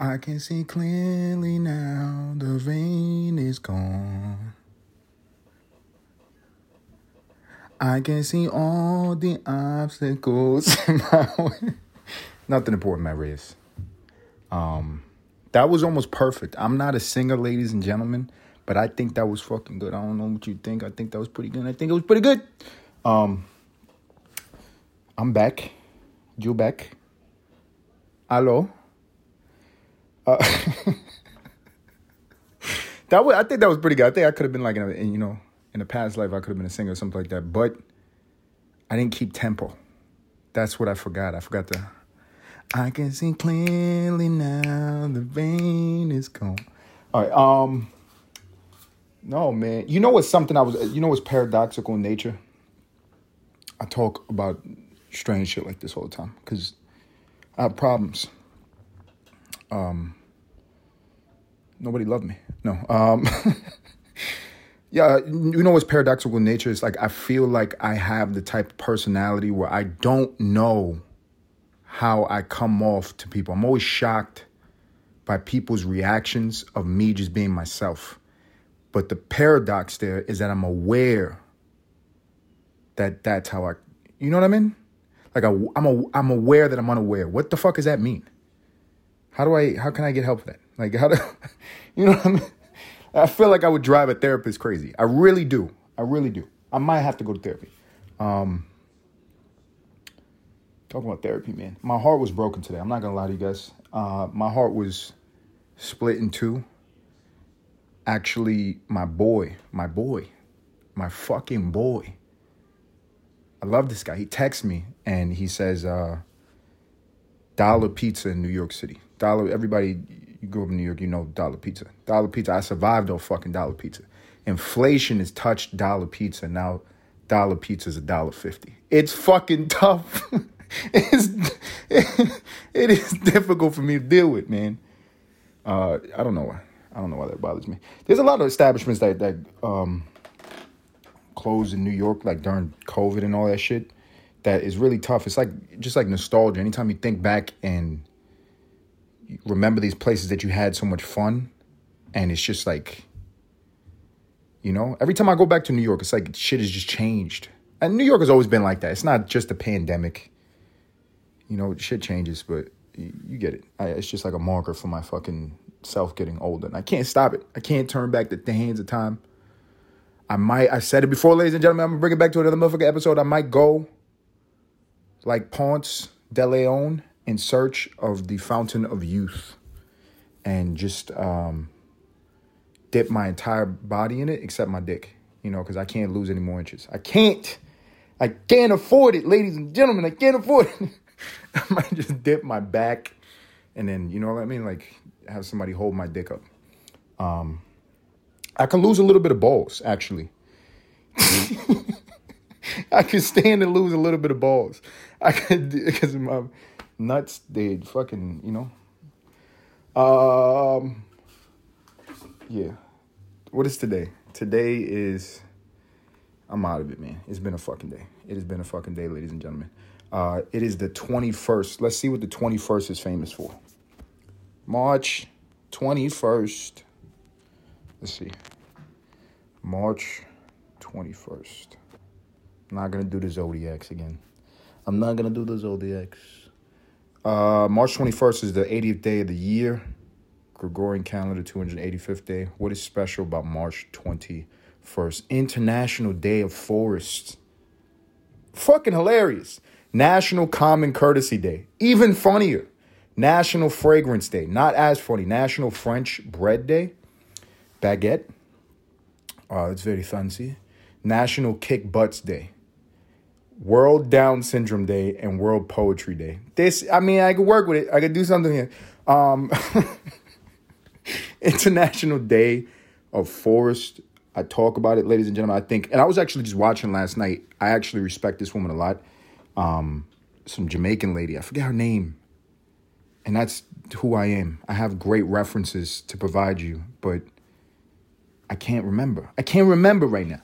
I can see clearly now the vein is gone. I can see all the obstacles in my way. Nothing important, race. Um, that was almost perfect. I'm not a singer, ladies and gentlemen, but I think that was fucking good. I don't know what you think. I think that was pretty good. I think it was pretty good. Um, I'm back. You back? Hello. Uh, that was, I think that was pretty good. I think I could have been like in, a, in you know in a past life I could have been a singer or something like that, but I didn't keep tempo. That's what I forgot. I forgot to. I can see clearly now. The rain is gone. All right. Um. No, man. You know what's something I was. You know what's paradoxical in nature. I talk about strange shit like this all the time because I have problems. Um. Nobody loved me. No. Um. yeah, you know what's paradoxical nature? It's like I feel like I have the type of personality where I don't know how I come off to people. I'm always shocked by people's reactions of me just being myself. But the paradox there is that I'm aware that that's how I, you know what I mean? Like I, I'm a, I'm aware that I'm unaware. What the fuck does that mean? How do I, how can I get help with that? Like how do, you know what I mean? I feel like I would drive a therapist crazy. I really do. I really do. I might have to go to therapy. Um, Talking about therapy, man. My heart was broken today. I'm not gonna lie to you guys. Uh, my heart was split in two. Actually, my boy, my boy, my fucking boy. I love this guy. He texts me and he says, uh, "Dollar Pizza in New York City. Dollar. Everybody, you grew up in New York, you know Dollar Pizza. Dollar Pizza. I survived on fucking Dollar Pizza. Inflation has touched Dollar Pizza now. Dollar Pizza is a dollar fifty. It's fucking tough." it's it is difficult for me to deal with, man. Uh, I don't know why. I don't know why that bothers me. There's a lot of establishments that that um, closed in New York, like during COVID and all that shit. That is really tough. It's like just like nostalgia. Anytime you think back and remember these places that you had so much fun, and it's just like, you know, every time I go back to New York, it's like shit has just changed. And New York has always been like that. It's not just a pandemic you know, shit changes, but you, you get it. I, it's just like a marker for my fucking self getting older. And I can't stop it. I can't turn back the, the hands of time. I might, I said it before, ladies and gentlemen, I'm gonna bring it back to another motherfucking episode. I might go like Ponce de Leon in search of the fountain of youth and just um, dip my entire body in it except my dick, you know, because I can't lose any more inches. I can't. I can't afford it, ladies and gentlemen. I can't afford it. I might just dip my back and then, you know what I mean? Like have somebody hold my dick up. Um, I can lose a little bit of balls, actually. I could stand to lose a little bit of balls. I could, because my nuts, they fucking, you know. Um, yeah. What is today? Today is, I'm out of it, man. It's been a fucking day. It has been a fucking day, ladies and gentlemen. Uh, it is the 21st. Let's see what the 21st is famous for. March 21st. Let's see. March 21st. I'm not to do the zodiacs again. I'm not to do the zodiacs. Uh, March 21st is the 80th day of the year. Gregorian calendar, 285th day. What is special about March 21st? International Day of Forests. Fucking hilarious. National Common Courtesy Day. Even funnier. National Fragrance Day. Not as funny. National French Bread Day. Baguette. Uh, it's very fancy. National Kick Butts Day. World Down Syndrome Day and World Poetry Day. This, I mean, I could work with it. I could do something here. Um, International Day of Forest. I talk about it, ladies and gentlemen. I think, and I was actually just watching last night. I actually respect this woman a lot um, some Jamaican lady. I forget her name. And that's who I am. I have great references to provide you, but I can't remember. I can't remember right now.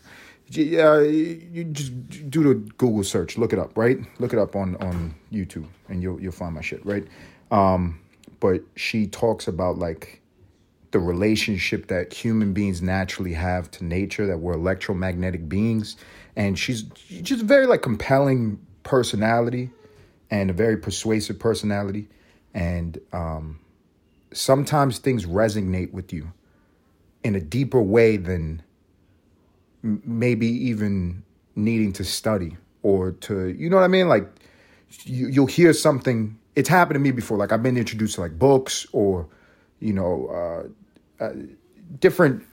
Uh, you just do the Google search, look it up, right? Look it up on on YouTube, and you'll you'll find my shit, right? Um, but she talks about like the relationship that human beings naturally have to nature, that we're electromagnetic beings. And she's just very like compelling personality and a very persuasive personality. And um, sometimes things resonate with you in a deeper way than maybe even needing to study or to, you know what I mean? Like you, you'll hear something. It's happened to me before. Like I've been introduced to like books or, you know, uh, uh, different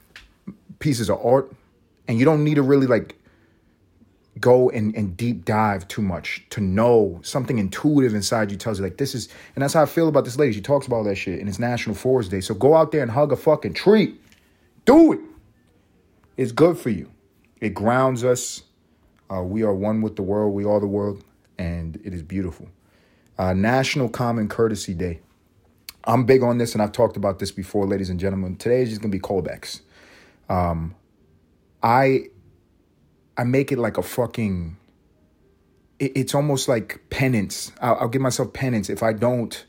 pieces of art, and you don't need to really like go and, and deep dive too much to know something intuitive inside you tells you like this is and that's how I feel about this lady. She talks about all that shit and it's National Forest Day. So go out there and hug a fucking tree. Do it. It's good for you. It grounds us. Uh, we are one with the world. We are the world, and it is beautiful. Uh, National Common Courtesy Day. I'm big on this, and I've talked about this before, ladies and gentlemen. Today is just gonna be callbacks. Um, I I make it like a fucking. It, it's almost like penance. I'll, I'll give myself penance if I don't,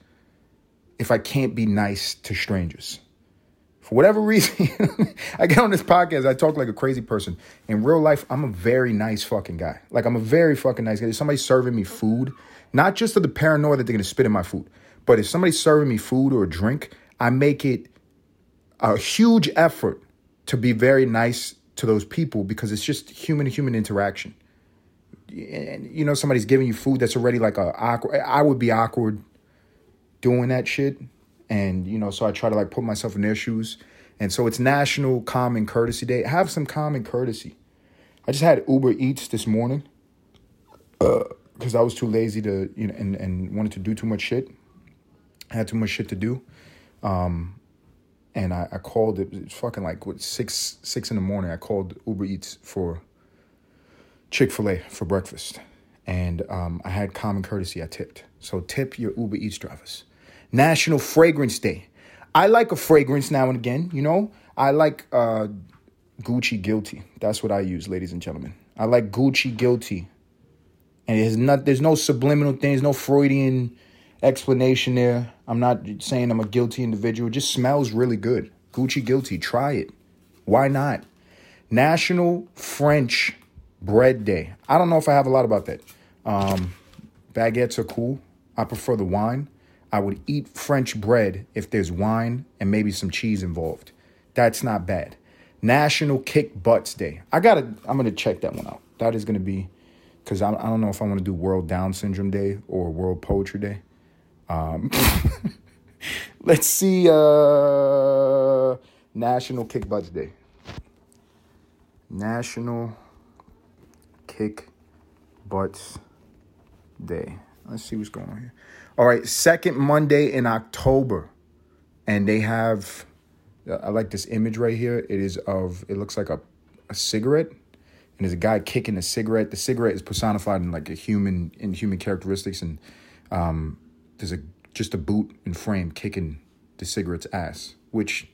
if I can't be nice to strangers. For whatever reason, I get on this podcast, I talk like a crazy person. In real life, I'm a very nice fucking guy. Like I'm a very fucking nice guy. If somebody's serving me food, not just to the paranoia that they're gonna spit in my food, but if somebody's serving me food or a drink, I make it a huge effort to be very nice to those people because it's just human to human interaction. And you know, somebody's giving you food that's already like a awkward. I would be awkward doing that shit, and you know, so I try to like put myself in their shoes. And so it's National Common Courtesy Day. Have some common courtesy. I just had Uber Eats this morning because uh, I was too lazy to you know and and wanted to do too much shit. I had too much shit to do. Um, and I, I called it, it's fucking like what six six in the morning. I called Uber Eats for Chick Fil A for breakfast, and um, I had common courtesy. I tipped, so tip your Uber Eats drivers. National Fragrance Day. I like a fragrance now and again. You know, I like uh, Gucci Guilty. That's what I use, ladies and gentlemen. I like Gucci Guilty, and there's not there's no subliminal things, no Freudian explanation there. I'm not saying I'm a guilty individual. It just smells really good. Gucci Guilty. Try it. Why not? National French Bread Day. I don't know if I have a lot about that. Um, baguettes are cool. I prefer the wine. I would eat French bread if there's wine and maybe some cheese involved. That's not bad. National Kick Butts Day. I gotta. I'm gonna check that one out. That is gonna be because I, I don't know if I want to do World Down Syndrome Day or World Poetry Day. Um, let's see. Uh, National Kick Butts Day. National Kick Butts Day. Let's see what's going on here. All right, second Monday in October, and they have. I like this image right here. It is of. It looks like a, a cigarette, and there's a guy kicking a cigarette. The cigarette is personified in like a human in human characteristics, and um, there's a just a boot and frame kicking the cigarette's ass, which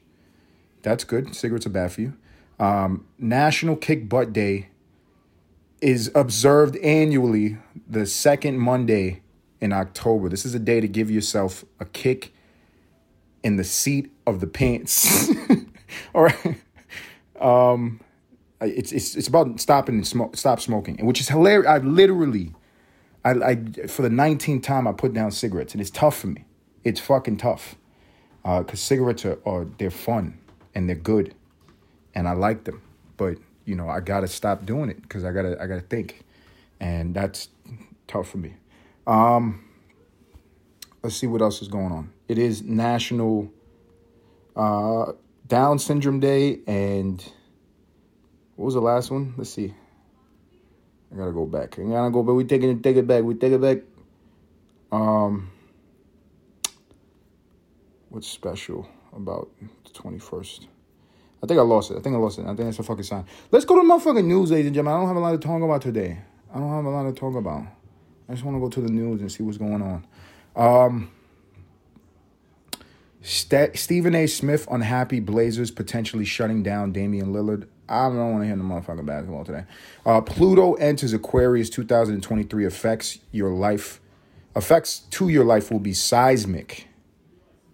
that's good. Cigarettes are bad for you. Um, National Kick Butt Day is observed annually the second Monday in October. This is a day to give yourself a kick in the seat of the pants. All right. Um, it's it's it's about stopping and smoke, stop smoking, which is hilarious. I literally I, I for the 19th time I put down cigarettes, and it's tough for me. It's fucking tough because uh, cigarettes are, are they're fun and they're good, and I like them. But you know I gotta stop doing it because I gotta I gotta think, and that's tough for me. Um, let's see what else is going on. It is National uh, Down Syndrome Day, and what was the last one? Let's see. I gotta go back. I gotta go, but we taking it, take it back. We take it back. Um, what's special about the twenty first? I think I lost it. I think I lost it. I think that's a fucking sign. Let's go to motherfucking news, ladies and gentlemen. I don't have a lot to talk about today. I don't have a lot to talk about. I just want to go to the news and see what's going on. Um, St- Stephen A. Smith unhappy Blazers potentially shutting down Damian Lillard. I don't want to hear the motherfucking basketball today. Uh, Pluto enters Aquarius 2023 affects your life. Effects to your life will be seismic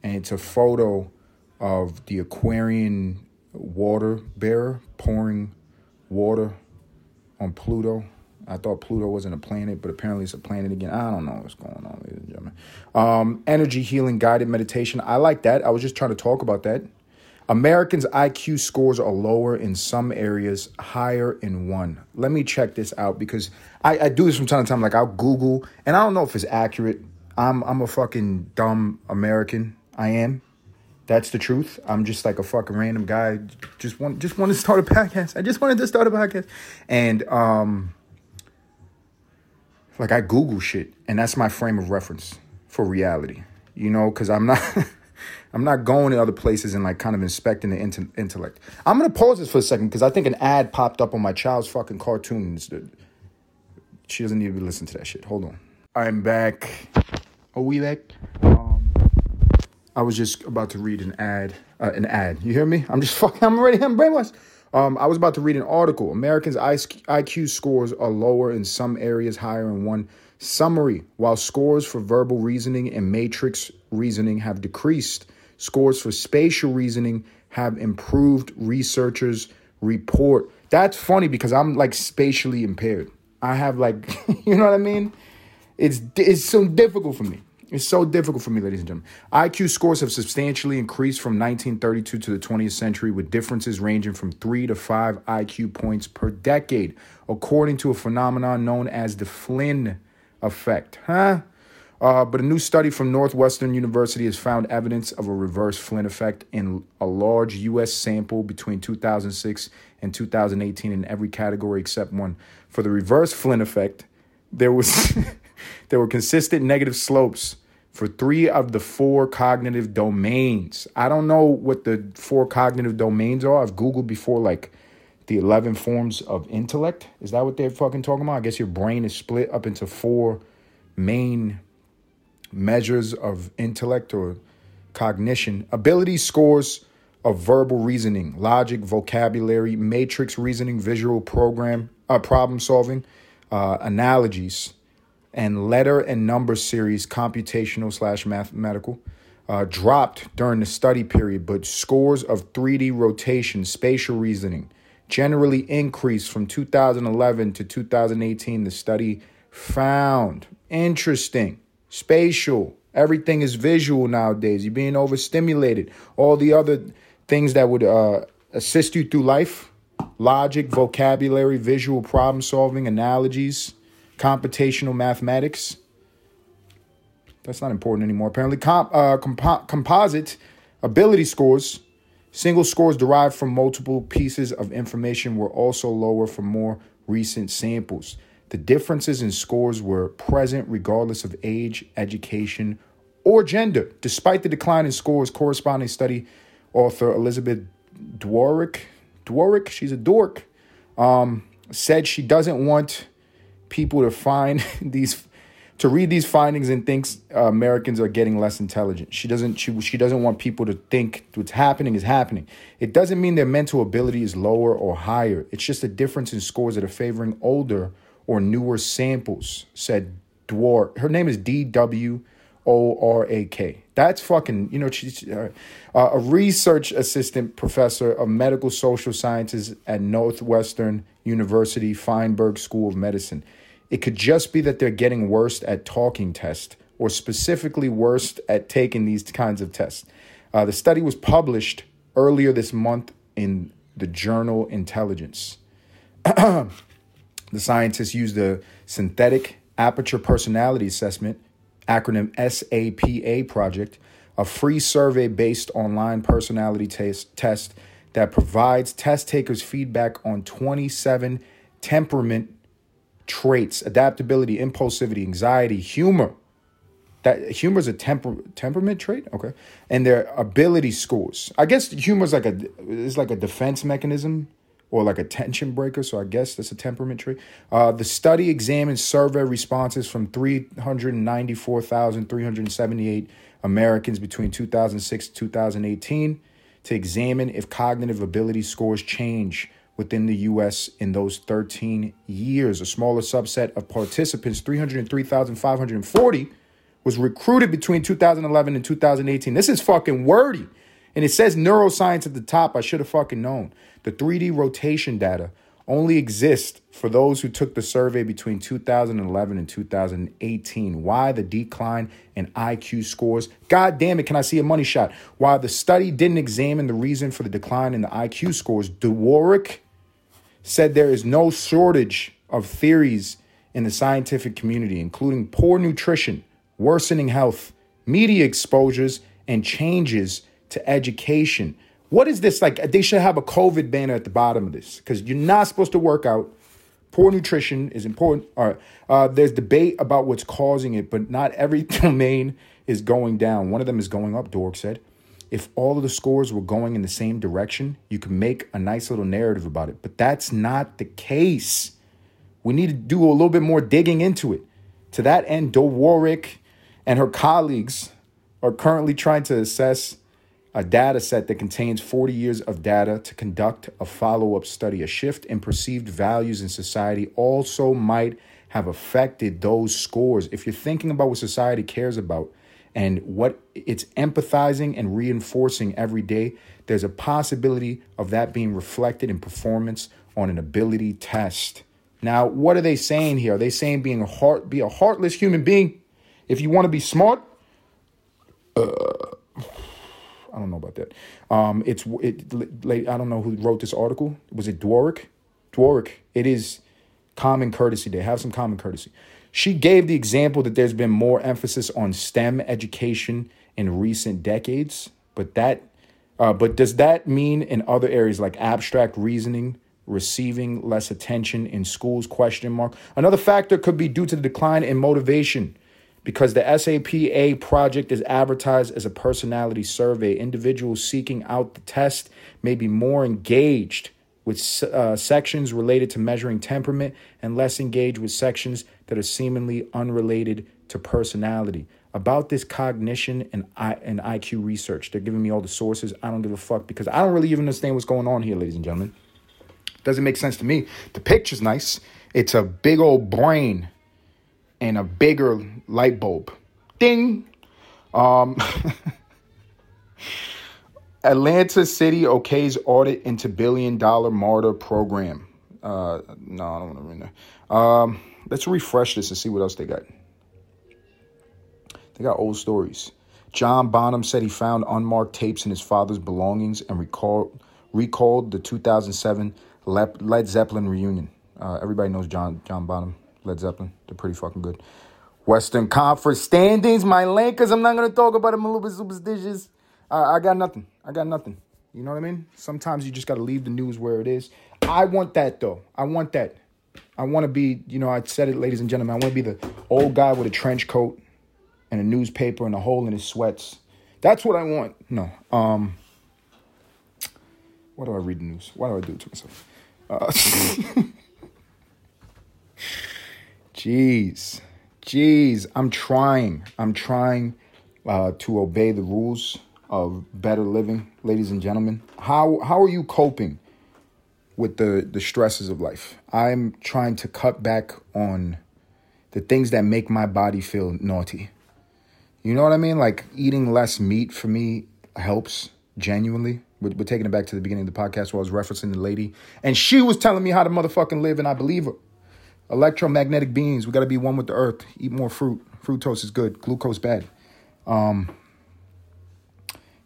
and it's a photo of the Aquarian water bearer pouring water on Pluto. I thought Pluto wasn't a planet, but apparently it's a planet again. I don't know what's going on, ladies and gentlemen. Um, energy healing guided meditation. I like that. I was just trying to talk about that. Americans' IQ scores are lower in some areas, higher in one. Let me check this out because I, I do this from time to time. Like I'll Google, and I don't know if it's accurate. I'm I'm a fucking dumb American. I am. That's the truth. I'm just like a fucking random guy. Just want just want to start a podcast. I just wanted to start a podcast, and um, like I Google shit, and that's my frame of reference for reality. You know, because I'm not. I'm not going to other places and like kind of inspecting the int- intellect. I'm gonna pause this for a second because I think an ad popped up on my child's fucking cartoons. She doesn't need to be listening to that shit. Hold on. I'm back. Are we back? Um, I was just about to read an ad. Uh, an ad. You hear me? I'm just fucking. I'm ready. I'm brainwashed. Um, I was about to read an article. Americans' IQ scores are lower in some areas, higher in one. Summary: While scores for verbal reasoning and matrix reasoning have decreased, Scores for spatial reasoning have improved, researchers report. That's funny because I'm like spatially impaired. I have like, you know what I mean? It's it's so difficult for me. It's so difficult for me, ladies and gentlemen. IQ scores have substantially increased from 1932 to the 20th century, with differences ranging from three to five IQ points per decade, according to a phenomenon known as the Flynn effect. Huh? Uh, but a new study from Northwestern University has found evidence of a reverse Flynn effect in a large U.S. sample between 2006 and 2018 in every category except one. For the reverse Flynn effect, there was there were consistent negative slopes for three of the four cognitive domains. I don't know what the four cognitive domains are. I've googled before, like the 11 forms of intellect. Is that what they're fucking talking about? I guess your brain is split up into four main measures of intellect or cognition, ability scores of verbal reasoning, logic, vocabulary, matrix reasoning, visual program, uh, problem solving, uh, analogies, and letter and number series, computational slash mathematical, uh, dropped during the study period, but scores of 3D rotation, spatial reasoning, generally increased from 2011 to 2018. The study found interesting spatial. Everything is visual nowadays. You're being overstimulated. All the other things that would uh, assist you through life logic, vocabulary, visual problem solving, analogies, computational mathematics. That's not important anymore. Apparently, comp, uh, compo- composite ability scores, single scores derived from multiple pieces of information, were also lower for more recent samples. The differences in scores were present regardless of age, education, or gender. Despite the decline in scores, corresponding study author Elizabeth Dworick, Dworick, she's a dork, um, said she doesn't want people to find these to read these findings and thinks uh, Americans are getting less intelligent. She doesn't she she doesn't want people to think what's happening is happening. It doesn't mean their mental ability is lower or higher. It's just a difference in scores that are favoring older or newer samples, said Dwark. Her name is D W O R A K. That's fucking, you know, she's uh, a research assistant professor of medical social sciences at Northwestern University Feinberg School of Medicine. It could just be that they're getting worse at talking tests or specifically worse at taking these kinds of tests. Uh, the study was published earlier this month in the journal Intelligence. The scientists used the Synthetic Aperture Personality Assessment, acronym SAPA project, a free survey based online personality test, test that provides test takers feedback on 27 temperament traits adaptability, impulsivity, anxiety, humor. That humor is a temper, temperament trait, okay, and their ability scores. I guess humor is like a is like a defense mechanism or like a tension breaker. So I guess that's a temperament trait. Uh, the study examined survey responses from 394,378 Americans between 2006 and 2018 to examine if cognitive ability scores change within the US in those 13 years. A smaller subset of participants, 303,540, was recruited between 2011 and 2018. This is fucking wordy. And it says neuroscience at the top. I should have fucking known. The 3D rotation data only exists for those who took the survey between 2011 and 2018. Why the decline in IQ scores? God damn it, can I see a money shot? While the study didn't examine the reason for the decline in the IQ scores, Dworak said there is no shortage of theories in the scientific community, including poor nutrition, worsening health, media exposures, and changes to education. What is this like? They should have a COVID banner at the bottom of this because you're not supposed to work out. Poor nutrition is important. All right. Uh, there's debate about what's causing it, but not every domain is going down. One of them is going up, Dork said. If all of the scores were going in the same direction, you could make a nice little narrative about it. But that's not the case. We need to do a little bit more digging into it. To that end, Dworak and her colleagues are currently trying to assess a data set that contains 40 years of data to conduct a follow up study. A shift in perceived values in society also might have affected those scores. If you're thinking about what society cares about and what it's empathizing and reinforcing every day, there's a possibility of that being reflected in performance on an ability test. Now, what are they saying here? Are they saying being a heart, be a heartless human being? If you want to be smart, uh, I don't know about that. Um, it's it. I don't know who wrote this article. Was it Dworak? Dworak. It is common courtesy. They have some common courtesy. She gave the example that there's been more emphasis on STEM education in recent decades, but that, uh, but does that mean in other areas like abstract reasoning receiving less attention in schools? Question mark. Another factor could be due to the decline in motivation because the SAPA project is advertised as a personality survey. Individuals seeking out the test may be more engaged with uh, sections related to measuring temperament and less engaged with sections that are seemingly unrelated to personality. About this cognition and, I, and IQ research, they're giving me all the sources. I don't give a fuck because I don't really even understand what's going on here, ladies and gentlemen. Doesn't make sense to me. The picture's nice. It's a big old brain and a bigger light bulb. Ding. Um, Atlanta City okays audit into billion dollar martyr program. Uh, no, I don't want to read that. Um, let's refresh this and see what else they got. They got old stories. John Bonham said he found unmarked tapes in his father's belongings and recalled recalled the 2007 Led Zeppelin reunion. Uh, everybody knows John John Bonham. Led Zeppelin. They're pretty fucking good. Western Conference standings, my Lakers. I'm not gonna talk about them. A little bit superstitious. Uh, I got nothing. I got nothing. You know what I mean? Sometimes you just gotta leave the news where it is. I want that though. I want that. I want to be, you know, I said it, ladies and gentlemen. I want to be the old guy with a trench coat and a newspaper and a hole in his sweats. That's what I want. No. Um. Why do I read the news? Why do I do it to myself? Uh, Jeez. Jeez. I'm trying. I'm trying uh, to obey the rules of better living, ladies and gentlemen. How how are you coping with the the stresses of life? I'm trying to cut back on the things that make my body feel naughty. You know what I mean? Like eating less meat for me helps genuinely. We're, we're taking it back to the beginning of the podcast where I was referencing the lady, and she was telling me how to motherfucking live, and I believe her. Electromagnetic beings. We got to be one with the earth. Eat more fruit. Fructose is good. Glucose bad. Um,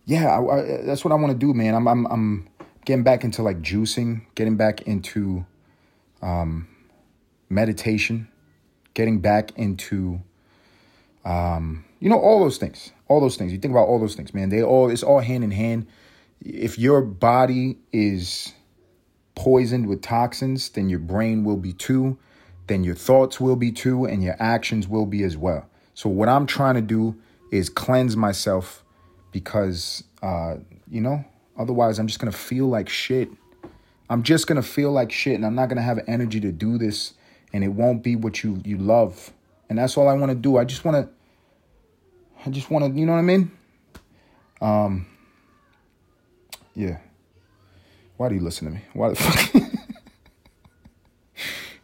yeah, I, I, that's what I want to do, man. I'm, I'm, I'm getting back into like juicing, getting back into um, meditation, getting back into, um, you know, all those things. All those things. You think about all those things, man. They all it's all hand in hand. If your body is poisoned with toxins, then your brain will be too then your thoughts will be too, and your actions will be as well. So, what I'm trying to do is cleanse myself because, uh, you know, otherwise I'm just to feel like shit. I'm just to feel like shit, and I'm not to have energy to do this, and it won't be what you, you love. And that's all I want to do. I just want to, I just want to, you know what I mean? Um, yeah. Why do you listen to me? Why the fuck?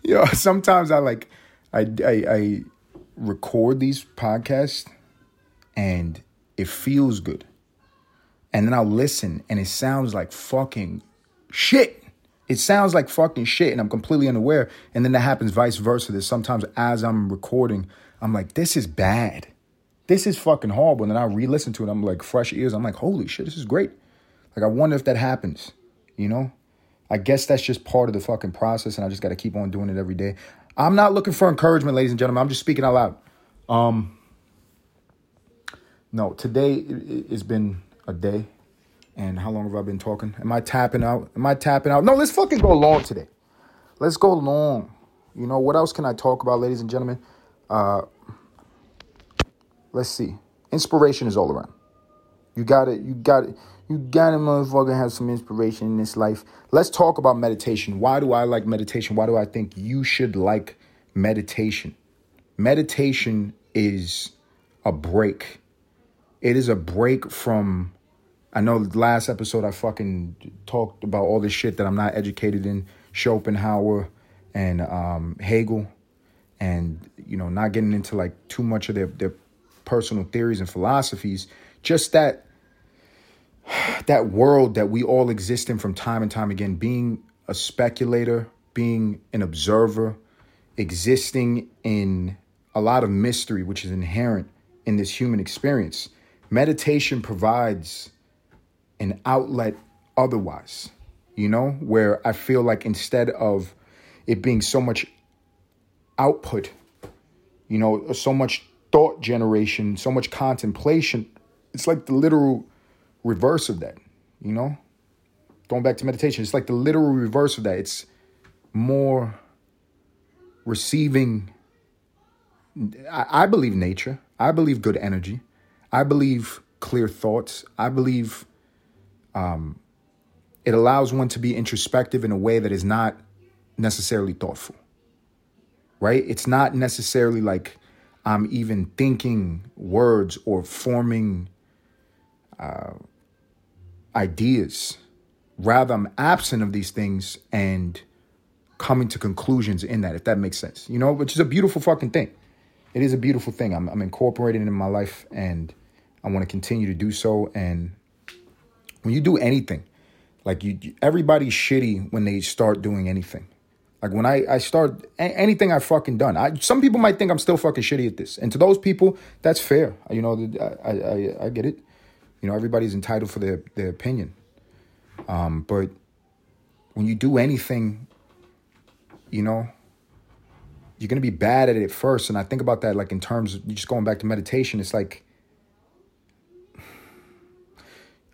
Yo, sometimes I like I, I, I record these podcasts and it feels good. And then I'll listen and it sounds like fucking shit. It sounds like fucking shit and I'm completely unaware. And then that happens vice versa. That sometimes as I'm recording, I'm like, this is bad. This is fucking horrible. And then I re listen to it. I'm like, fresh ears. I'm like, holy shit, this is great. Like, I wonder if that happens, you know? I guess that's just part of the fucking process and I just got to keep on doing it every day. I'm not looking for encouragement, ladies and gentlemen. I'm just speaking out loud. Um, no, today it's been a day. And how long have I been talking? Am I tapping out? Am I tapping out? No, let's fucking go long today. Let's go long. You know, what else can I talk about, ladies and gentlemen? Uh, let's see. Inspiration is all around. You got it. You got it. You gotta motherfucker have some inspiration in this life. Let's talk about meditation. Why do I like meditation? Why do I think you should like meditation? Meditation is a break. It is a break from I know last episode I fucking talked about all this shit that I'm not educated in Schopenhauer and um, Hegel and you know not getting into like too much of their their personal theories and philosophies just that that world that we all exist in from time and time again, being a speculator, being an observer, existing in a lot of mystery, which is inherent in this human experience. Meditation provides an outlet otherwise, you know, where I feel like instead of it being so much output, you know, so much thought generation, so much contemplation, it's like the literal reverse of that, you know? Going back to meditation, it's like the literal reverse of that. It's more receiving. I, I believe nature. I believe good energy. I believe clear thoughts. I believe um, it allows one to be introspective in a way that is not necessarily thoughtful. Right? It's not necessarily like I'm even thinking words or forming uh, ideas. Rather, I'm absent of these things and coming to conclusions in that, if that makes sense. You know, which is a beautiful fucking thing. It is a beautiful thing. I'm, I'm incorporating it in my life and I want to continue to do so. And when you do anything, like you, everybody's shitty when they start doing anything. Like when I, I start anything I've fucking done, I, some people might think I'm still fucking shitty at this, and to those people, that's fair. You know, I, I, I get it. You know, everybody's entitled for their, their opinion. Um, but when you do anything, you know, you're gonna be bad at it first. And I think about that like in terms of just going back to meditation, it's like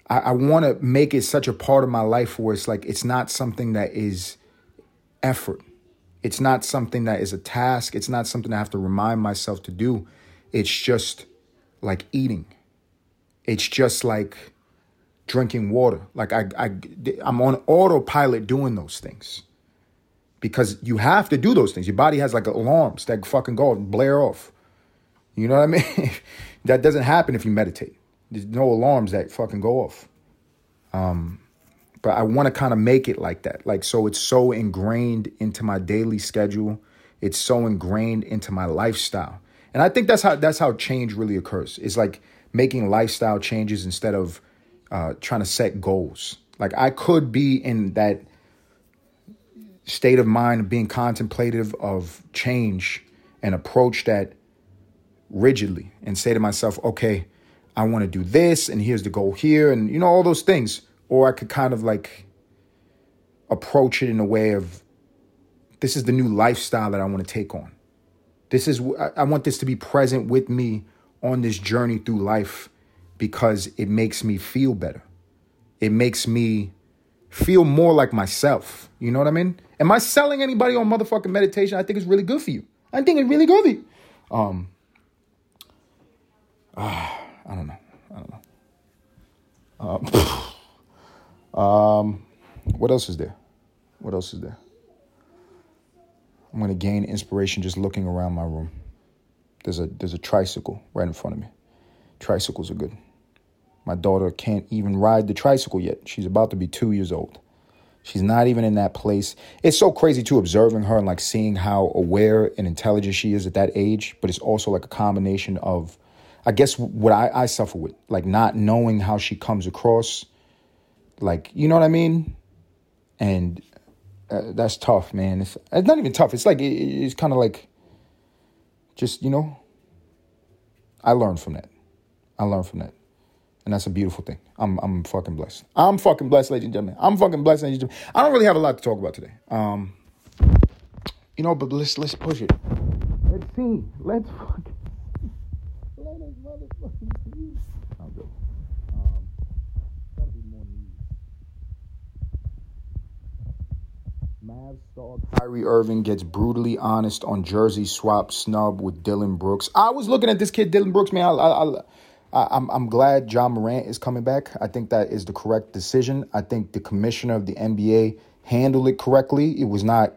I, I wanna make it such a part of my life where it's like it's not something that is effort. It's not something that is a task. It's not something I have to remind myself to do. It's just like eating. It's just like drinking water. Like I, I, I'm on autopilot doing those things because you have to do those things. Your body has like alarms that fucking go and blare off. You know what I mean? that doesn't happen if you meditate. There's no alarms that fucking go off. Um, but I want to kind of make it like that. Like, so it's so ingrained into my daily schedule. It's so ingrained into my lifestyle. And I think that's how that's how change really occurs. It's like making lifestyle changes instead of uh, trying to set goals. Like I could be in that state of mind of being contemplative of change and approach that rigidly and say to myself, okay, I want to do this and here's the goal here and you know all those things or I could kind of like approach it in a way of this is the new lifestyle that I want to take on. This is I want this to be present with me on this journey through life because it makes me feel better. It makes me feel more like myself. You know what I mean? Am I selling anybody on motherfucking meditation? I think it's really good for you. I think it's really good for you. Um, uh, I don't know. I don't know. Um, um, what else is there? What else is there? I'm gonna gain inspiration just looking around my room. There's a there's a tricycle right in front of me. Tricycles are good. My daughter can't even ride the tricycle yet. She's about to be two years old. She's not even in that place. It's so crazy too observing her and like seeing how aware and intelligent she is at that age, but it's also like a combination of I guess what I, I suffer with, like not knowing how she comes across. Like, you know what I mean? And uh, that's tough, man. It's, it's not even tough. It's like, it, it's kind of like, just, you know, I learned from that. I learned from that. And that's a beautiful thing. I'm I'm fucking blessed. I'm fucking blessed, ladies and gentlemen. I'm fucking blessed, ladies and gentlemen. I don't really have a lot to talk about today. Um, you know, but let's let's push it. Let's see. Let's fucking let us motherfucking see. I'm good. Um, gotta be more news. Mavs star Kyrie Irving gets brutally honest on jersey swap snub with Dillon Brooks. I was looking at this kid, Dillon Brooks, man. I, I, I I'm I'm glad Ja Morant is coming back. I think that is the correct decision. I think the commissioner of the NBA handled it correctly. It was not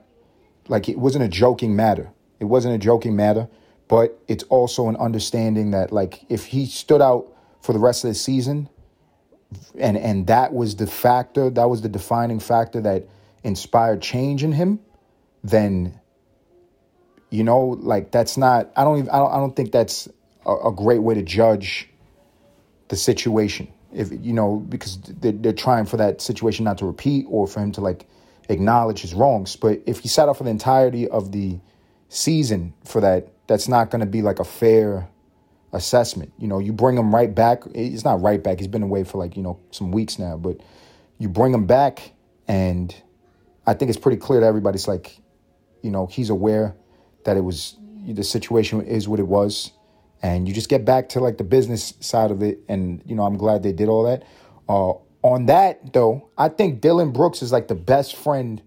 like it wasn't a joking matter. It wasn't a joking matter, but it's also an understanding that like if he stood out for the rest of the season and and that was the factor, that was the defining factor that inspired change in him, then you know, like that's not I don't even I don't, I don't think that's a, a great way to judge the situation. If you know, because they're, they're trying for that situation not to repeat or for him to like acknowledge his wrongs. But if he sat out for the entirety of the season for that, that's not going to be like a fair assessment. You know, you bring him right back. It's not right back. He's been away for like, you know, some weeks now, but you bring him back and I think it's pretty clear to everybody's like, you know, he's aware that it was the situation is what it was and you just get back to like the business side of it. And you know, I'm glad they did all that. Uh, on that though, I think Dillon Brooks is like the best friend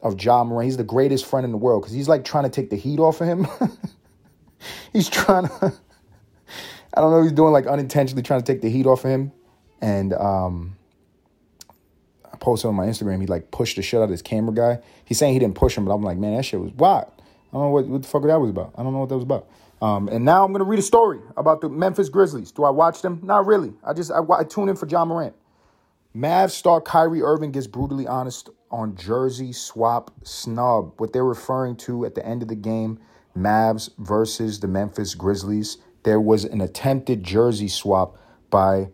of Ja Morant. He's the greatest friend in the world because he's like trying to take the heat off of him. he's trying to. I don't know. He's doing like unintentionally trying to take the heat off of him, and um, I posted on my Instagram. He like pushed the shit out of this camera guy. He's saying he didn't push him, but I'm like, man, that shit was wild. I don't know what, what the fuck that was about. I don't know what that was about. Um, and now I'm going to read a story about the Memphis Grizzlies. Do I watch them? Not really. I just I, I tune in for Ja Morant. Mavs star Kyrie Irving gets brutally honest on jersey swap snub. What they're referring to at the end of the game, Mavs versus the Memphis Grizzlies. There was an attempted jersey swap by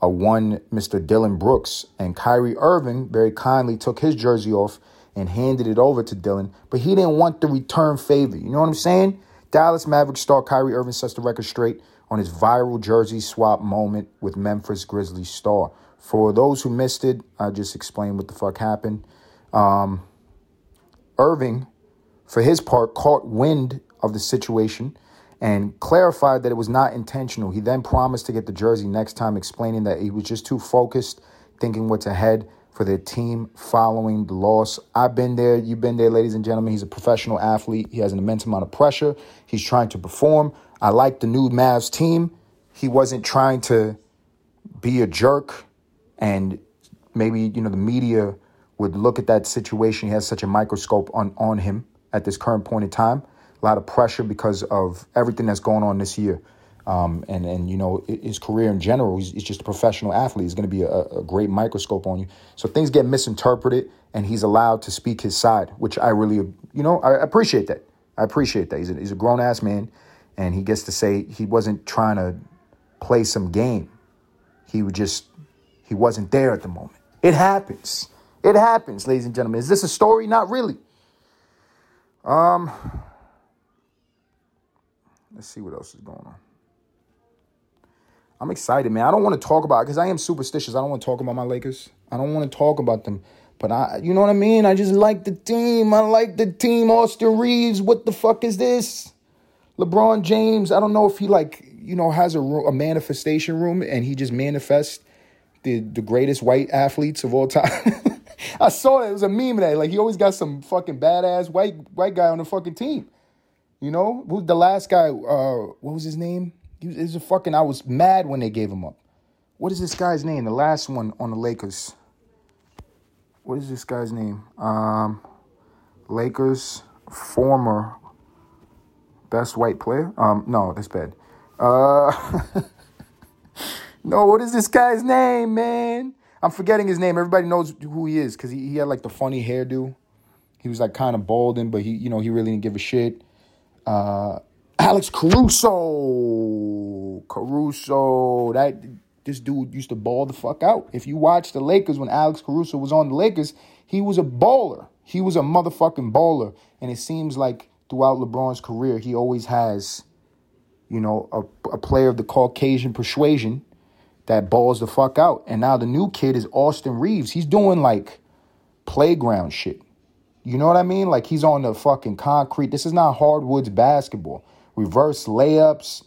a one Mr. Dillon Brooks, and Kyrie Irving very kindly took his jersey off and handed it over to Dillon, but he didn't want the return favor. You know what I'm saying? Dallas Mavericks star Kyrie Irving sets the record straight on his viral jersey swap moment with Memphis Grizzlies star. For those who missed it, I just explained what the fuck happened. Um, Irving, for his part, caught wind of the situation and clarified that it was not intentional. He then promised to get the jersey next time, explaining that he was just too focused, thinking what's ahead for their team following the loss. I've been there. You've been there, ladies and gentlemen. He's a professional athlete. He has an immense amount of pressure. He's trying to perform. I like the new Mavs team. He wasn't trying to be a jerk and maybe, you know, the media would look at that situation. He has such a microscope on, on him at this current point in time. A lot of pressure because of everything that's going on this year. Um, and and you know his career in general, he's, he's just a professional athlete. He's going to be a, a, great microscope on you. So things get misinterpreted, and he's allowed to speak his side, which I really, you know, I appreciate that. I appreciate that. He's a, he's a grown ass man, and he gets to say he wasn't trying to play some game. He would just he wasn't there at the moment. It happens. It happens, ladies and gentlemen. Is this a story? Not really. Um, let's see what else is going on. I'm excited, man. I don't want to talk about it. because I am superstitious. I don't want to talk about my Lakers. I don't want to talk about them. But I, you know what I mean? I just like the team. I like the team. Austin Reaves. What the fuck is this? LeBron James. I don't know if he like you know has a, a manifestation room and he just manifests the the greatest white athletes of all time. I saw it. It was a meme that like he always got some fucking badass white white guy on the fucking team. You know who's the last guy? Uh, what was his name? He a fucking. I was mad when they gave him up. What is this guy's name? The last one on the Lakers. What is this guy's name? Um, Lakers former best white player. Um, no, that's bad. Uh, no, what is this guy's name, man? I'm forgetting his name. Everybody knows who he is because he, he had like the funny hairdo. He was like kind of balding, but he, you know, he really didn't give a shit. Uh, Alex Caruso. Caruso. That this dude used to ball the fuck out. If you watch the Lakers when Alex Caruso was on the Lakers, he was a baller. He was a motherfucking baller. And it seems like throughout LeBron's career, he always has, you know, a, a player of the Caucasian persuasion that balls the fuck out. And now the new kid is Austin Reaves. He's doing like playground shit. You know what I mean? Like he's on the fucking concrete. This is not hardwoods basketball. Reverse layups,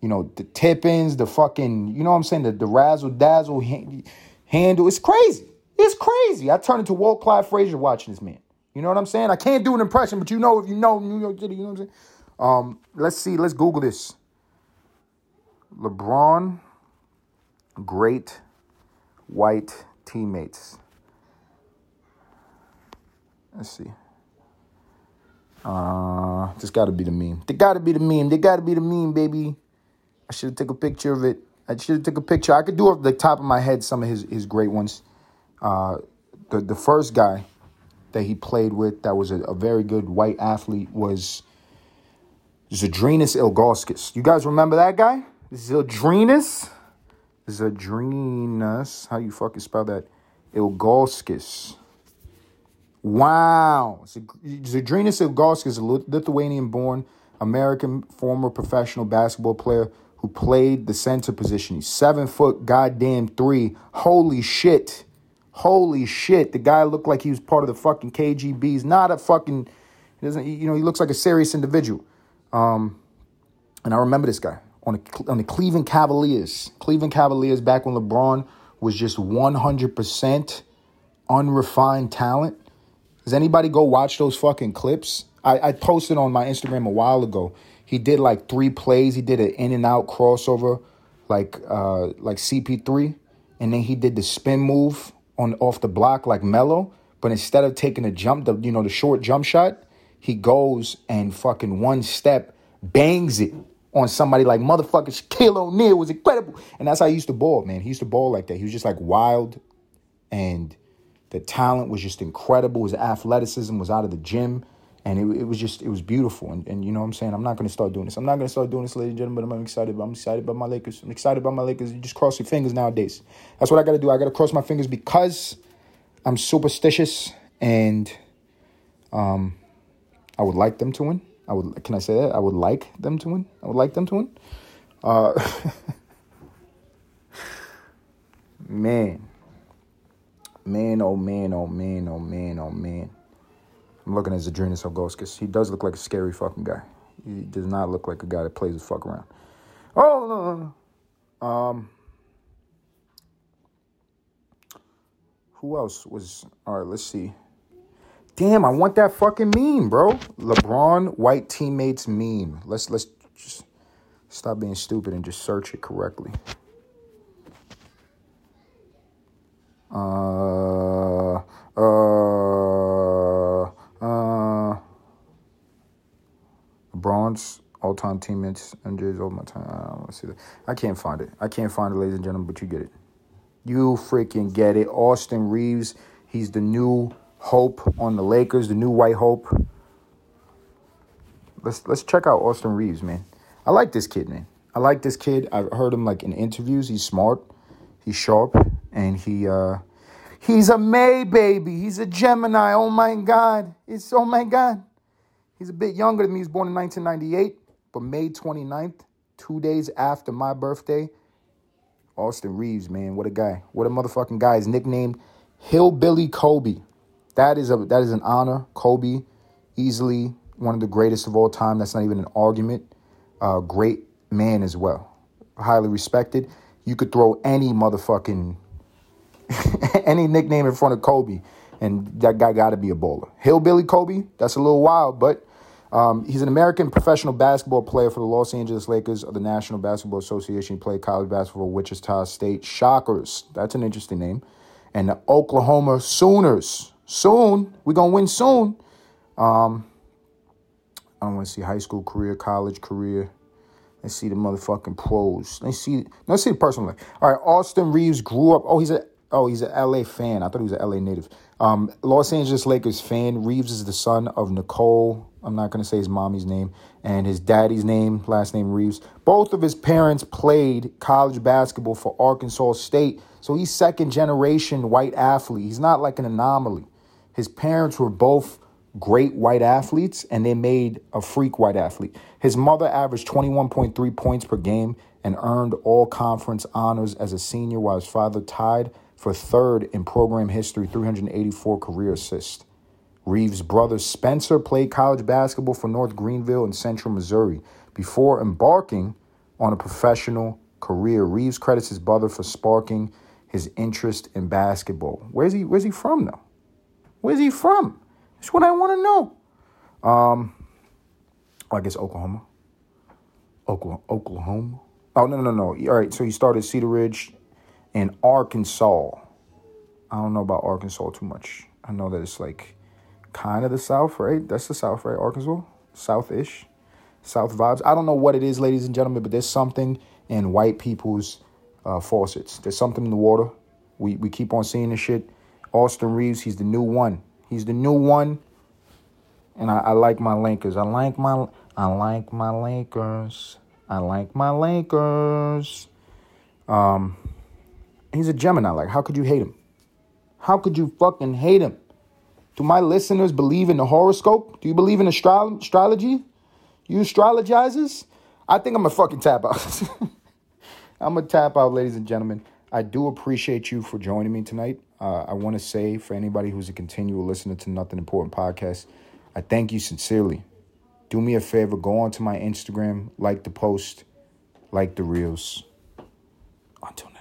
you know, the tippings, the fucking, you know what I'm saying? The, the razzle dazzle handle. It's crazy. It's crazy. I turn into Walt Clyde Frazier watching this man. You know what I'm saying? I can't do an impression, but you know if you know New York City, you know what I'm saying? Um, let's see, let's Google this. LeBron, great white teammates. Let's see. Uh, this got to be the meme. They got to be the meme. They got to be the meme, baby. I should have took a picture of it. I should have took a picture. I could do off the top of my head some of his his great ones. Uh, the the first guy that he played with that was a, a very good white athlete was Zydrunas Ilgauskas. You guys remember that guy? Zydrunas? Zydrunas. How you fucking spell that? Ilgauskas. Wow. Zydrunas Ilgauskas is a Lithuanian-born American former professional basketball player who played the center position. He's seven foot goddamn three. Holy shit. Holy shit. The guy looked like he was part of the fucking KGB. He's not a fucking, he doesn't, you know, he looks like a serious individual. Um, and I remember this guy on the, on the Cleveland Cavaliers. Cleveland Cavaliers back when LeBron was just 100% unrefined talent. Does anybody go watch those fucking clips? I, I posted on my Instagram a while ago he did like three plays. He did an in and out crossover, like uh, like CP3, and then he did the spin move on off the block like Melo. But instead of taking a jump, the you know the short jump shot, he goes and fucking one step bangs it on somebody like motherfucker Shaquille O'Neal was incredible, and that's how he used to ball, man. He used to ball like that. He was just like wild, and the talent was just incredible. His athleticism was out of the gym and it, it was just it was beautiful. And, and you know what i'm saying? I'm not going to start doing this. I'm not going to start doing this ladies and gentlemen but i'm excited i'm excited about my lakers. I'm excited about my lakers. You just cross your fingers nowadays. That's what i got to do. I got to cross my fingers because i'm superstitious and um i would like them to win. I would can i say that? I would like them to win. I would like them to win. Uh man man oh man oh man oh man oh man I'm looking at Zydrunas Ilgauskas. He does look like a scary fucking guy. He does not look like a guy that plays his fuck around. Oh, no, no. Um, who else was? All right, let's see. Damn, I want that fucking meme, bro. LeBron white teammates meme. Let's let's just stop being stupid and just search it correctly. Uh, uh. Bronze all time teammates, MJ's all my time. I don't want to see that. I can't find it. I can't find it, ladies and gentlemen, but you get it. You freaking get it. Austin Reaves, he's the new hope on the Lakers, the new white hope. Let's let's check out Austin Reaves, man. I like this kid, man. I like this kid. I've heard him like in interviews. He's smart, he's sharp, and he uh he's a May baby. He's a Gemini. Oh my God. It's oh my God. He's a bit younger than me. He was born in 1998, but May 29th, two days after my birthday. Austin Reaves, man, what a guy. What a motherfucking guy. He's nicknamed Hillbilly Kobe. That is a that is an honor. Kobe, easily one of the greatest of all time. That's not even an argument. Uh, great man as well. Highly respected. You could throw any motherfucking any nickname in front of Kobe, and that guy got to be a bowler. Hillbilly Kobe. That's a little wild, but um, he's an American professional basketball player for the Los Angeles Lakers of the National Basketball Association. He played college basketball Wichita State Shockers. That's an interesting name. And the Oklahoma Sooners. Soon. We're going to win soon. Um, I don't want to see high school career, college career. Let's see the motherfucking pros. Let's see. Let's see the personal life. All right. Austin Reaves grew up. Oh, he's a Oh, he's an LA fan. I thought he was an LA native. Um, Los Angeles Lakers fan. Reaves is the son of Nicole I'm not going to say his mommy's name. And his daddy's name, last name Reaves. Both of his parents played college basketball for Arkansas State. So he's second generation white athlete. He's not like an anomaly. His parents were both great white athletes and they made a freak white athlete. His mother averaged 21.3 points per game and earned all conference honors as a senior, while his father tied for third in program history, 384 career assists. Reaves' brother Spencer played college basketball for North Greenville in central Missouri before embarking on a professional career. Reaves credits his brother for sparking his interest in basketball. Where's he where's he from though? Where's he from? That's what I want to know. Um I guess Oklahoma. Oklahoma. Oklahoma. Oh no no no. All right, so he started Cedar Ridge in Arkansas. I don't know about Arkansas too much. I know that it's like kind of the South, right? That's the South, right? Arkansas, South-ish, South vibes. I don't know what it is, ladies and gentlemen, but there's something in white people's uh, faucets. There's something in the water. We we keep on seeing this shit. Austin Reaves, he's the new one. He's the new one. And I, I like my Lakers. I like my I like my Lakers. I like my Lakers. Um, he's a Gemini. Like, how could you hate him? How could you fucking hate him? Do my listeners believe in the horoscope? Do you believe in astro- astrology? You astrologizers? I think I'm a fucking tap out. I'm a tap out, ladies and gentlemen. I do appreciate you for joining me tonight. Uh, I want to say for anybody who's a continual listener to Nothing Important podcast, I thank you sincerely. Do me a favor, go onto my Instagram, like the post, like the reels. Until next.